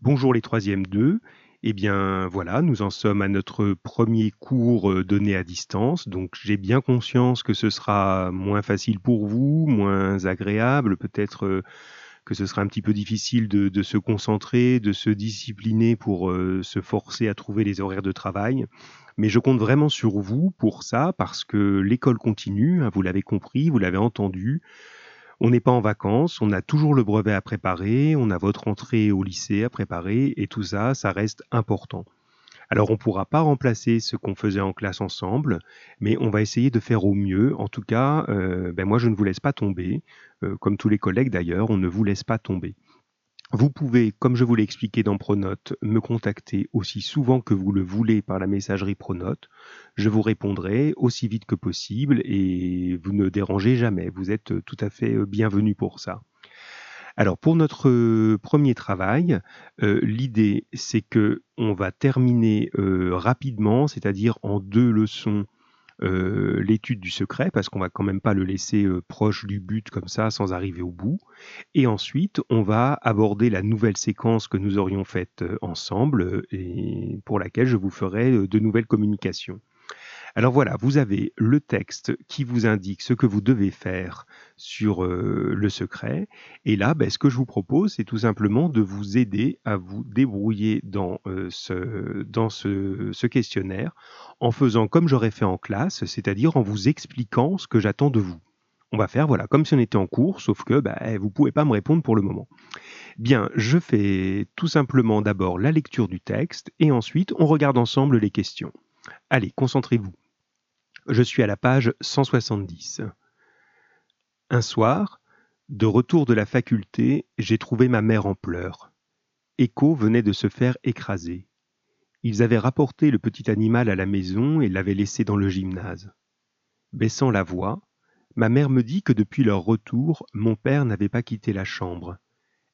Bonjour les troisièmes 2. Eh bien voilà, nous en sommes à notre premier cours euh, donné à distance, donc j'ai bien conscience que ce sera moins facile pour vous, moins agréable, peut-être euh, que ce sera un petit peu difficile de, se concentrer, de se discipliner pour euh, se forcer à trouver les horaires de travail. Mais je compte vraiment sur vous pour ça, parce que l'école continue, hein, vous l'avez compris, vous l'avez entendu. On n'est pas en vacances, on a toujours le brevet à préparer, on a votre entrée au lycée à préparer, et tout ça, ça reste important. Alors on ne pourra pas remplacer ce qu'on faisait en classe ensemble, mais on va essayer de faire au mieux. En tout cas, euh, ben moi je ne vous laisse pas tomber, euh, comme tous les collègues d'ailleurs, on ne vous laisse pas tomber. Vous pouvez, comme je vous l'ai expliqué dans Pronote, me contacter aussi souvent que vous le voulez par la messagerie Pronote. Je vous répondrai aussi vite que possible et vous ne dérangez jamais. Vous êtes tout à fait euh, bienvenu pour ça. Alors pour notre euh, premier travail, euh, l'idée c'est que on va terminer rapidement, c'est-à-dire en deux leçons euh, l'étude du secret, parce qu'on va quand même pas le laisser euh, proche du but comme ça sans arriver au bout. Et ensuite, on va aborder la nouvelle séquence que nous aurions faite euh, ensemble et pour laquelle je vous ferai de nouvelles communications. Alors voilà, vous avez le texte qui vous indique ce que vous devez faire sur euh, le secret. Et là, ben, ce que je vous propose, c'est tout simplement de vous aider à vous débrouiller dans, euh, ce, questionnaire en faisant comme j'aurais fait en classe, c'est-à-dire en vous expliquant ce que j'attends de vous. On va faire voilà comme si on était en cours, sauf que ben, vous ne pouvez pas me répondre pour le moment. Bien, je fais tout simplement d'abord la lecture du texte et ensuite on regarde ensemble les questions. Allez, concentrez-vous. Je suis à la page 170. Un soir, de retour de la faculté, j'ai trouvé ma mère en pleurs. Echo venait de se faire écraser. Ils avaient rapporté le petit animal à la maison et l'avaient laissé dans le gymnase. Baissant la voix, ma mère me dit que depuis leur retour, mon père n'avait pas quitté la chambre.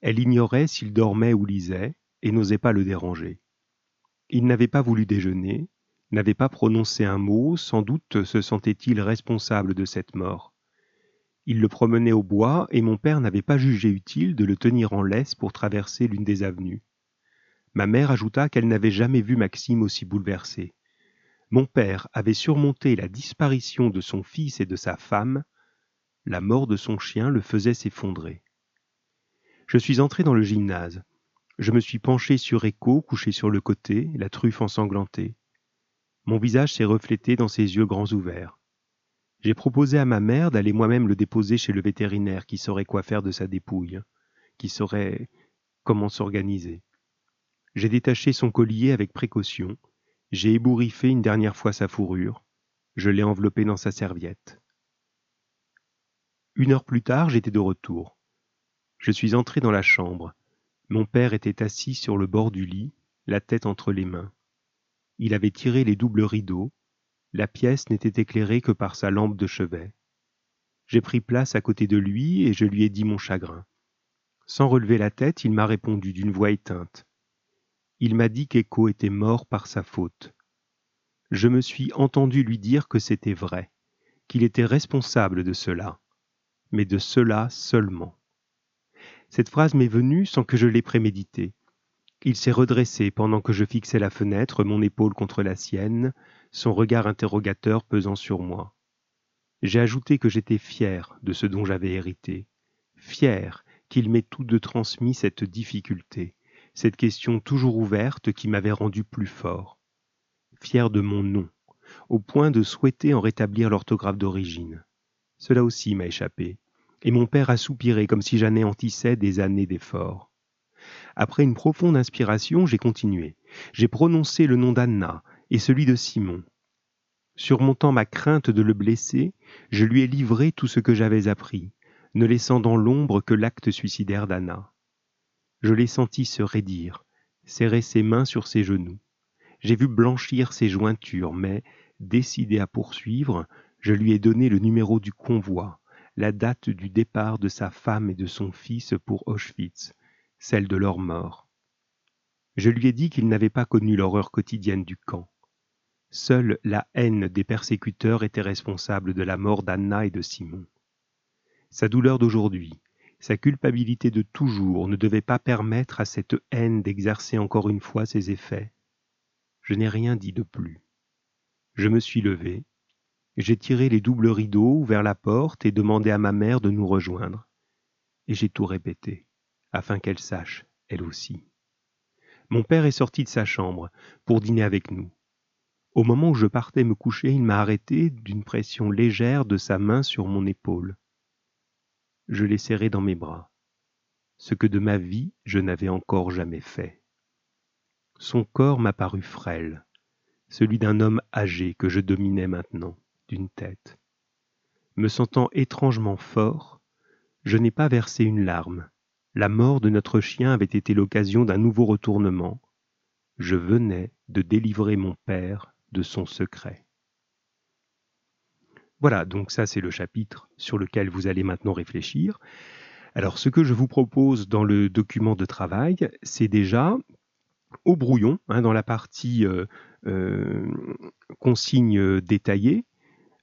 Elle ignorait s'il dormait ou lisait, et n'osait pas le déranger. Il n'avait pas voulu déjeuner, n'avait pas prononcé un mot, sans doute se sentait-il responsable de cette mort. Il le promenait au bois, et mon père n'avait pas jugé utile de le tenir en laisse pour traverser l'une des avenues. Ma mère ajouta qu'elle n'avait jamais vu Maxime aussi bouleversé. Mon père avait surmonté la disparition de son fils et de sa femme, la mort de son chien le faisait s'effondrer. Je suis entré dans le gymnase. Je me suis penché sur Echo, couché sur le côté, la truffe ensanglantée. Mon visage s'est reflété dans ses yeux grands ouverts. J'ai proposé à ma mère d'aller moi-même le déposer chez le vétérinaire qui saurait quoi faire de sa dépouille, qui saurait comment s'organiser. J'ai détaché son collier avec précaution, j'ai ébouriffé une dernière fois sa fourrure, je l'ai enveloppé dans sa serviette. Une heure plus tard, j'étais de retour. Je suis entré dans la chambre. Mon père était assis sur le bord du lit, la tête entre les mains. Il avait tiré les doubles rideaux. La pièce n'était éclairée que par sa lampe de chevet. J'ai pris place à côté de lui et je lui ai dit mon chagrin. Sans relever la tête, il m'a répondu d'une voix éteinte. Il m'a dit qu'Echo était mort par sa faute. Je me suis entendu lui dire que c'était vrai, qu'il était responsable de cela, mais de cela seulement. Cette phrase m'est venue sans que je l'aie préméditée. Il s'est redressé pendant que je fixais la fenêtre, mon épaule contre la sienne, son regard interrogateur pesant sur moi. J'ai ajouté que j'étais fier de ce dont j'avais hérité, fier qu'il m'ait tout de transmis cette difficulté, cette question toujours ouverte qui m'avait rendu plus fort, fier de mon nom, au point de souhaiter en rétablir l'orthographe d'origine. Cela aussi m'a échappé, et mon père a soupiré comme si j'anéantissais des années d'efforts. Après une profonde inspiration, j'ai continué. J'ai prononcé le nom d'Anna et celui de Simon. Surmontant ma crainte de le blesser, je lui ai livré tout ce que j'avais appris, ne laissant dans l'ombre que l'acte suicidaire d'Anna. Je l'ai senti se raidir, serrer ses mains sur ses genoux. J'ai vu blanchir ses jointures, mais, décidé à poursuivre, je lui ai donné le numéro du convoi, la date du départ de sa femme et de son fils pour Auschwitz, celle de leur mort. Je lui ai dit qu'il n'avait pas connu l'horreur quotidienne du camp. Seule la haine des persécuteurs était responsable de la mort d'Anna et de Simon. Sa douleur d'aujourd'hui, Sa culpabilité de toujours ne devait pas permettre à cette haine d'exercer encore une fois ses effets. Je n'ai rien dit de plus. Je me suis levé, j'ai tiré les doubles rideaux, ouvert la porte et demandé à ma mère de nous rejoindre. Et j'ai tout répété, afin qu'elle sache, elle aussi. Mon père est sorti de sa chambre pour dîner avec nous. Au moment où je partais me coucher, il m'a arrêté d'une pression légère de sa main sur mon épaule. Je l'ai serré dans mes bras, ce que de ma vie je n'avais encore jamais fait. Son corps m'a paru frêle, celui d'un homme âgé que je dominais maintenant d'une tête. Me sentant étrangement fort, je n'ai pas versé une larme. La mort de notre chien avait été l'occasion d'un nouveau retournement. Je venais de délivrer mon père de son secret. Voilà, donc ça c'est le chapitre sur lequel vous allez maintenant réfléchir. Alors ce que je vous propose dans le document de travail, c'est déjà au brouillon, hein, dans la partie euh, euh, consigne détaillée,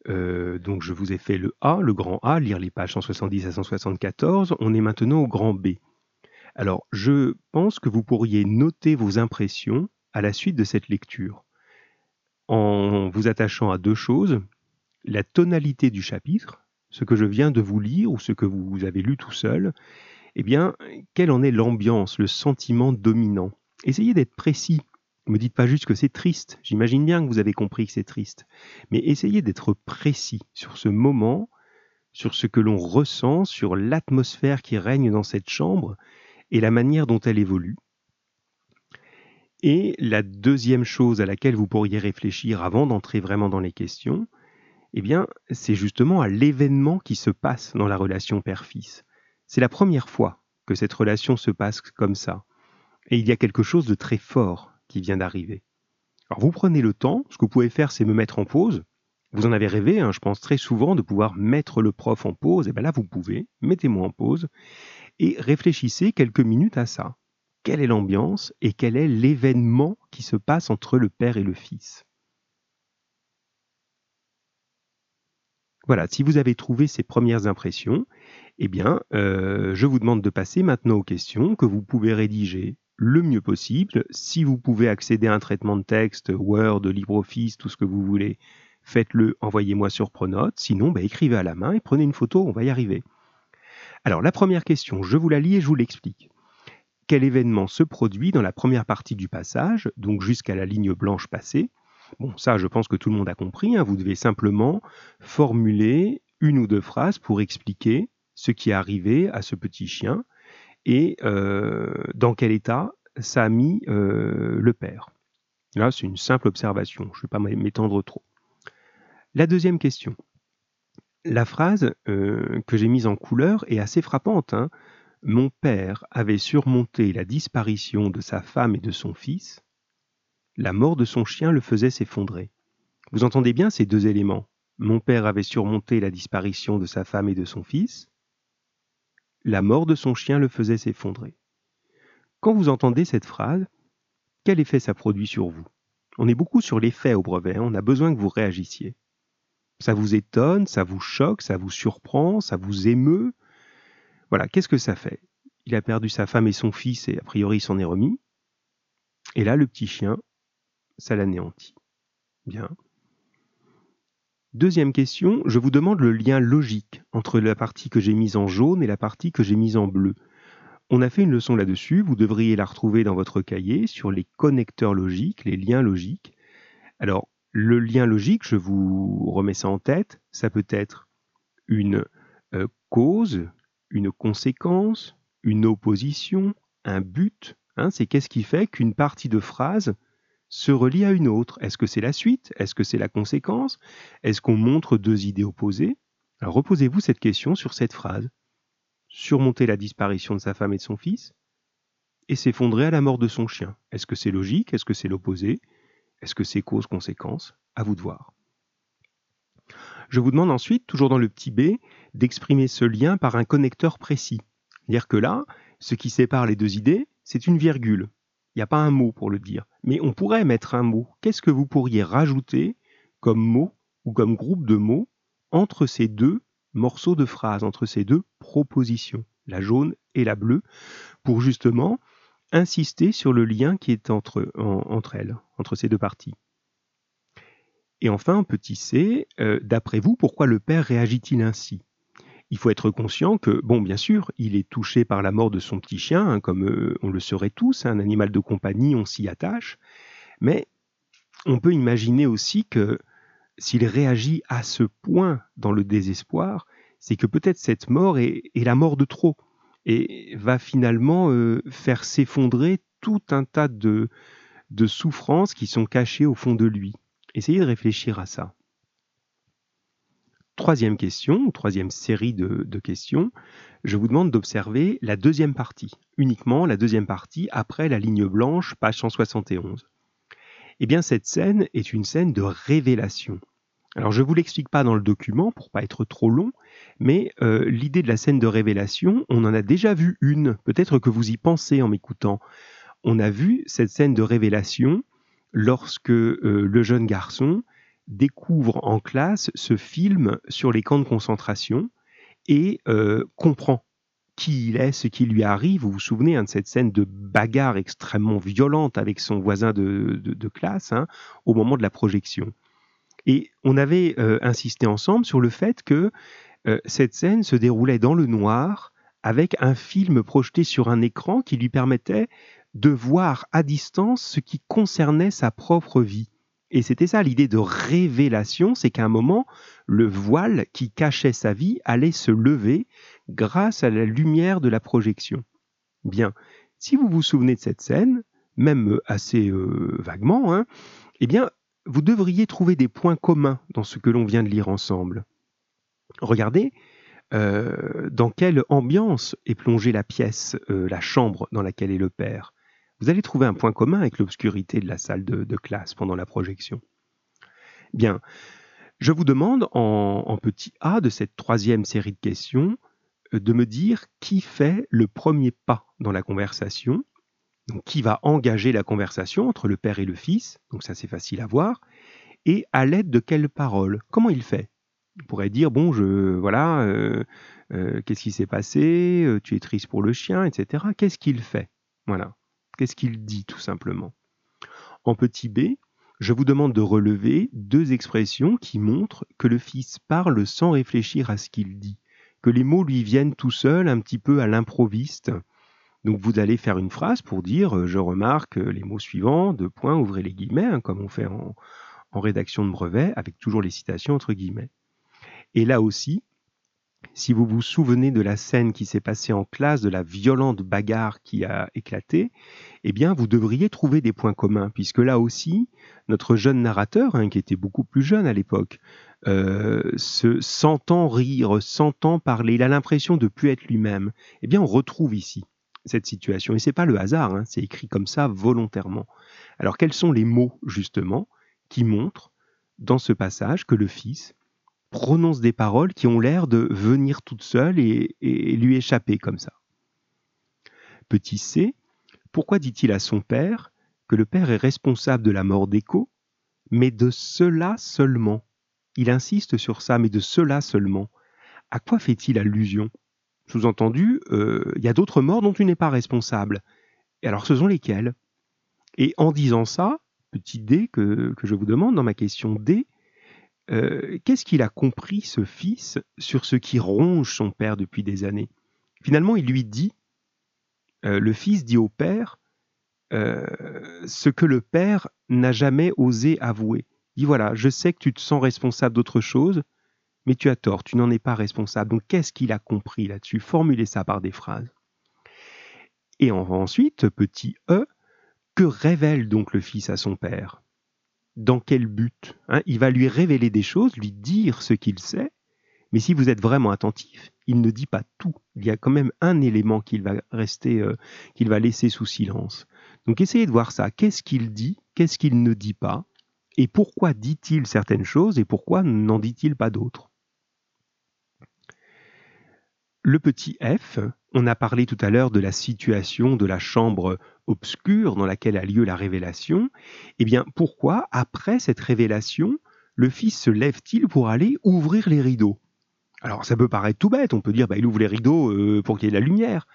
euh, donc je vous ai fait le A, le grand A, lire les pages 170 à 174. On est maintenant au grand B. Alors je pense que vous pourriez noter vos impressions à la suite de cette lecture en vous attachant à deux choses. La tonalité du chapitre, ce que je viens de vous lire ou ce que vous avez lu tout seul, eh bien, quelle en est l'ambiance, le sentiment dominant? Essayez d'être précis me dites pas juste que c'est triste. J'imagine bien que vous avez compris que c'est triste. Mais essayez d'être précis sur ce moment, sur ce que l'on ressent, sur l'atmosphère qui règne dans cette chambre et la manière dont elle évolue. Et la deuxième chose à laquelle vous pourriez réfléchir avant d'entrer vraiment dans les questions, eh bien, c'est justement à l'événement qui se passe dans la relation père-fils. C'est la première fois que cette relation se passe comme ça. Et il y a quelque chose de très fort qui vient d'arriver. Alors vous prenez le temps, ce que vous pouvez faire c'est me mettre en pause. Vous en avez rêvé, hein, je pense très souvent, de pouvoir mettre le prof en pause. Et bien là vous pouvez, mettez-moi en pause et réfléchissez quelques minutes à ça. Quelle est l'ambiance et quel est l'événement qui se passe entre le père et le fils? Voilà, si vous avez trouvé ces premières impressions, eh bien, euh, je vous demande de passer maintenant aux questions que vous pouvez rédiger le mieux possible. Si vous pouvez accéder à un traitement de texte, Word, LibreOffice, tout ce que vous voulez, faites-le, envoyez-moi sur Pronote. Sinon, bah, écrivez à la main et prenez une photo, on va y arriver. Alors, la première question, je vous la lis et je vous l'explique. Quel événement se produit dans la première partie du passage, donc jusqu'à la ligne blanche passée? Bon, ça, je pense que tout le monde a compris. Hein. Vous devez simplement formuler une ou deux phrases pour expliquer ce qui est arrivé à ce petit chien et euh, dans quel état ça a mis euh, le père? Là, c'est une simple observation, je ne vais pas m'étendre trop. La deuxième question. La phrase euh, que j'ai mise en couleur est assez frappante. Hein. Mon père avait surmonté la disparition de sa femme et de son fils. La mort de son chien le faisait s'effondrer. Vous entendez bien ces deux éléments. Mon père avait surmonté la disparition de sa femme et de son fils. La mort de son chien le faisait s'effondrer. Quand vous entendez cette phrase, quel effet ça produit sur vous? On est beaucoup sur l'effet au brevet, on a besoin que vous réagissiez. Ça vous étonne, ça vous choque, ça vous surprend, ça vous émeut? Voilà, qu'est-ce que ça fait? Il a perdu sa femme et son fils et a priori s'en est remis. Et là, le petit chien, ça l'anéantit. Bien. Deuxième question, je vous demande le lien logique entre la partie que j'ai mise en jaune et la partie que j'ai mise en bleu. On a fait une leçon là-dessus, vous devriez la retrouver dans votre cahier sur les connecteurs logiques, les liens logiques. Alors, le lien logique, je vous remets ça en tête, ça peut être une euh, cause, une conséquence, une opposition, un but. Hein, c'est qu'est-ce qui fait qu'une partie de phrase se relie à une autre. Est-ce que c'est la suite? Est-ce que c'est la conséquence? Est-ce qu'on montre deux idées opposées? Reposez-vous cette question sur cette phrase. Surmonter la disparition de sa femme et de son fils et s'effondrer à la mort de son chien. Est-ce que c'est logique? Est-ce que c'est l'opposé? Est-ce que c'est cause-conséquence À vous de voir. Je vous demande ensuite, toujours dans le petit b, d'exprimer ce lien par un connecteur précis. Dire que là, ce qui sépare les deux idées, c'est une virgule. Il n'y a pas un mot pour le dire. Mais on pourrait mettre un mot. Qu'est-ce que vous pourriez rajouter comme mot ou comme groupe de mots entre ces deux morceaux de phrase, entre ces deux propositions la jaune et la bleue, pour justement insister sur le lien qui est entre, entre elles, entre ces deux parties? Et enfin, petit c, euh, d'après vous, pourquoi le père réagit-il ainsi? Il faut être conscient que, bon, bien sûr, il est touché par la mort de son petit chien, hein, comme euh, on le serait tous, un animal de compagnie, on s'y attache, mais on peut imaginer aussi que s'il réagit à ce point dans le désespoir, c'est que peut-être cette mort est, la mort de trop et va finalement euh, faire s'effondrer tout un tas de, de souffrances qui sont cachées au fond de lui. Essayez de réfléchir à ça. Troisième question, troisième série de, questions, je vous demande d'observer la deuxième partie, uniquement la deuxième partie après la ligne blanche, page 171. Eh bien, cette scène est une scène de révélation. Alors, je ne vous l'explique pas dans le document pour pas être trop long, mais euh, l'idée de la scène de révélation, on en a déjà vu une. Peut-être que vous y pensez en m'écoutant. On a vu cette scène de révélation lorsque euh, le jeune garçon découvre en classe ce film sur les camps de concentration et euh, comprend qui il est, ce qui lui arrive. Vous vous souvenez hein, de cette scène de bagarre extrêmement violente avec son voisin de, classe hein, au moment de la projection. Et on avait euh, insisté ensemble sur le fait que euh, cette scène se déroulait dans le noir avec un film projeté sur un écran qui lui permettait de voir à distance ce qui concernait sa propre vie. Et c'était ça l'idée de révélation, c'est qu'à un moment, le voile qui cachait sa vie allait se lever grâce à la lumière de la projection. Bien, si vous vous souvenez de cette scène, même assez euh, vaguement, hein, eh bien, vous devriez trouver des points communs dans ce que l'on vient de lire ensemble. Regardez euh, dans quelle ambiance est plongée la pièce, euh, la chambre dans laquelle est le père vous allez trouver un point commun avec l'obscurité de la salle de, classe pendant la projection? Bien, je vous demande en, petit A de cette troisième série de questions euh, de me dire qui fait le premier pas dans la conversation, qui va engager la conversation entre le père et le fils, donc ça c'est facile à voir, et à l'aide de quelles paroles? Comment il fait? On pourrait dire, bon, je, voilà, euh, euh, qu'est-ce qui s'est passé? Tu es triste pour le chien, etc. Qu'est-ce qu'il fait? Voilà. Qu'est-ce qu'il dit tout simplement En petit b, je vous demande de relever deux expressions qui montrent que le Fils parle sans réfléchir à ce qu'il dit, que les mots lui viennent tout seuls, un petit peu à l'improviste. Donc vous allez faire une phrase pour dire euh, je remarque les mots suivants, deux points, ouvrez les guillemets, hein, comme on fait en, en rédaction de brevet, avec toujours les citations entre guillemets. Et là aussi, si vous vous souvenez de la scène qui s'est passée en classe, de la violente bagarre qui a éclaté, eh bien, vous devriez trouver des points communs, puisque là aussi, notre jeune narrateur, hein, qui était beaucoup plus jeune à l'époque, euh, se sentant rire, sentant parler, il a l'impression de plus être lui-même. Eh bien, on retrouve ici cette situation, et c'est pas le hasard, hein, c'est écrit comme ça volontairement. Alors, quels sont les mots justement qui montrent dans ce passage que le Fils prononce des paroles qui ont l'air de venir toutes seules et, lui échapper comme ça. Petit c, pourquoi dit-il à son père que le père est responsable de la mort d'Écho, mais de cela seulement? Il insiste sur ça, mais de cela seulement. À quoi fait-il allusion? Sous-entendu, euh, il y a d'autres morts dont tu n'es pas responsable. Et alors ce sont lesquelles Et en disant ça, petit d que je vous demande dans ma question d, euh, qu'est-ce qu'il a compris, ce fils, sur ce qui ronge son père depuis des années? Finalement, il lui dit, euh, le fils dit au père, euh, ce que le père n'a jamais osé avouer. Il dit, voilà, je sais que tu te sens responsable d'autre chose, mais tu as tort, tu n'en es pas responsable. Donc qu'est-ce qu'il a compris là-dessus? Formulez ça par des phrases. Et ensuite, petit e, que révèle donc le fils à son père? Dans quel but hein Il va lui révéler des choses, lui dire ce qu'il sait, mais si vous êtes vraiment attentif, il ne dit pas tout. Il y a quand même un élément qu'il va rester, euh, qu'il va laisser sous silence. Donc essayez de voir ça. Qu'est-ce qu'il dit? Qu'est-ce qu'il ne dit pas? Et pourquoi dit-il certaines choses et pourquoi n'en dit-il pas d'autres? Le petit f, on a parlé tout à l'heure de la situation de la chambre obscure dans laquelle a lieu la révélation. Eh bien, pourquoi, après cette révélation, le Fils se lève-t-il pour aller ouvrir les rideaux? Alors ça peut paraître tout bête, on peut dire bah, il ouvre les rideaux euh, pour qu'il y ait de la lumière.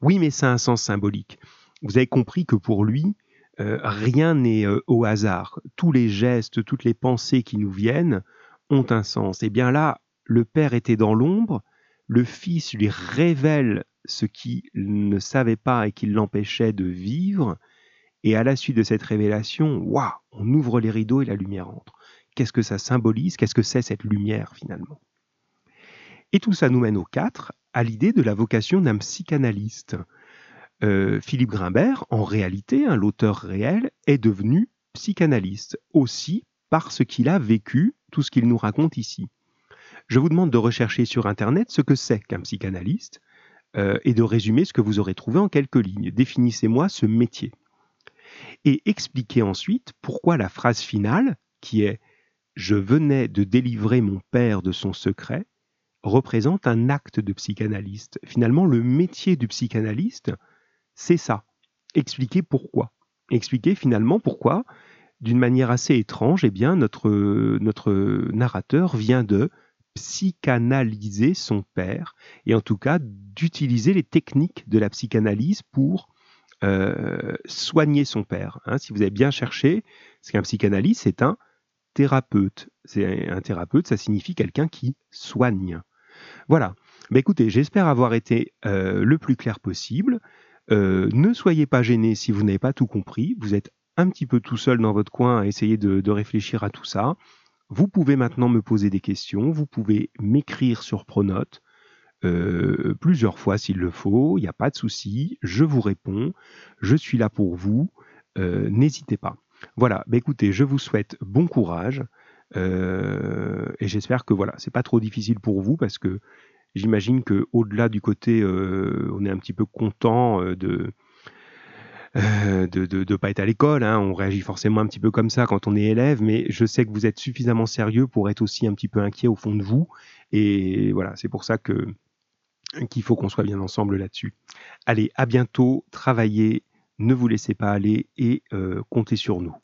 Oui, mais ça a un sens symbolique. Vous avez compris que pour lui, euh, rien n'est euh, au hasard. Tous les gestes, toutes les pensées qui nous viennent ont un sens. Et bien là, le Père était dans l'ombre, le Fils lui révèle ce qu'il ne savait pas et qui l'empêchait de vivre, et à la suite de cette révélation, waouh, on ouvre les rideaux et la lumière entre. Qu'est-ce que ça symbolise? Qu'est-ce que c'est cette lumière finalement? Et tout ça nous mène au 4, à l'idée de la vocation d'un psychanalyste. Euh, Philippe Grimbert, en réalité, un l'auteur réel, est devenu psychanalyste, aussi parce qu'il a vécu tout ce qu'il nous raconte ici. Je vous demande de rechercher sur Internet ce que c'est qu'un psychanalyste euh, et de résumer ce que vous aurez trouvé en quelques lignes. Définissez-moi ce métier. Et expliquez ensuite pourquoi la phrase finale, qui est Je venais de délivrer mon père de son secret, représente un acte de psychanalyste. Finalement, le métier du psychanalyste, c'est ça. Expliquer pourquoi. Expliquer finalement pourquoi, d'une manière assez étrange, eh bien, notre narrateur vient de psychanalyser son père, et en tout cas d'utiliser les techniques de la psychanalyse pour euh, soigner son père. Hein. si vous avez bien cherché, ce qu'un psychanalyste, c'est un thérapeute. C'est un thérapeute, ça signifie quelqu'un qui soigne. Voilà. Mais écoutez, j'espère avoir été euh, le plus clair possible. Euh, ne soyez pas gênés si vous n'avez pas tout compris. Vous êtes un petit peu tout seul dans votre coin à essayer de, réfléchir à tout ça. Vous pouvez maintenant me poser des questions. Vous pouvez m'écrire sur Pronote. Euh, plusieurs fois s'il le faut, il n'y a pas de souci, je vous réponds, je suis là pour vous, euh, n'hésitez pas. Voilà, bah écoutez, je vous souhaite bon courage et j'espère que voilà, c'est pas trop difficile pour vous parce que J'imagine que au-delà du côté, euh, on est un petit peu content euh, de euh, de ne pas être à l'école. Hein. On réagit forcément un petit peu comme ça quand on est élève, mais je sais que vous êtes suffisamment sérieux pour être aussi un petit peu inquiet au fond de vous. Et voilà, c'est pour ça que qu'il faut qu'on soit bien ensemble là-dessus. Allez, à bientôt, travaillez, ne vous laissez pas aller et comptez sur nous.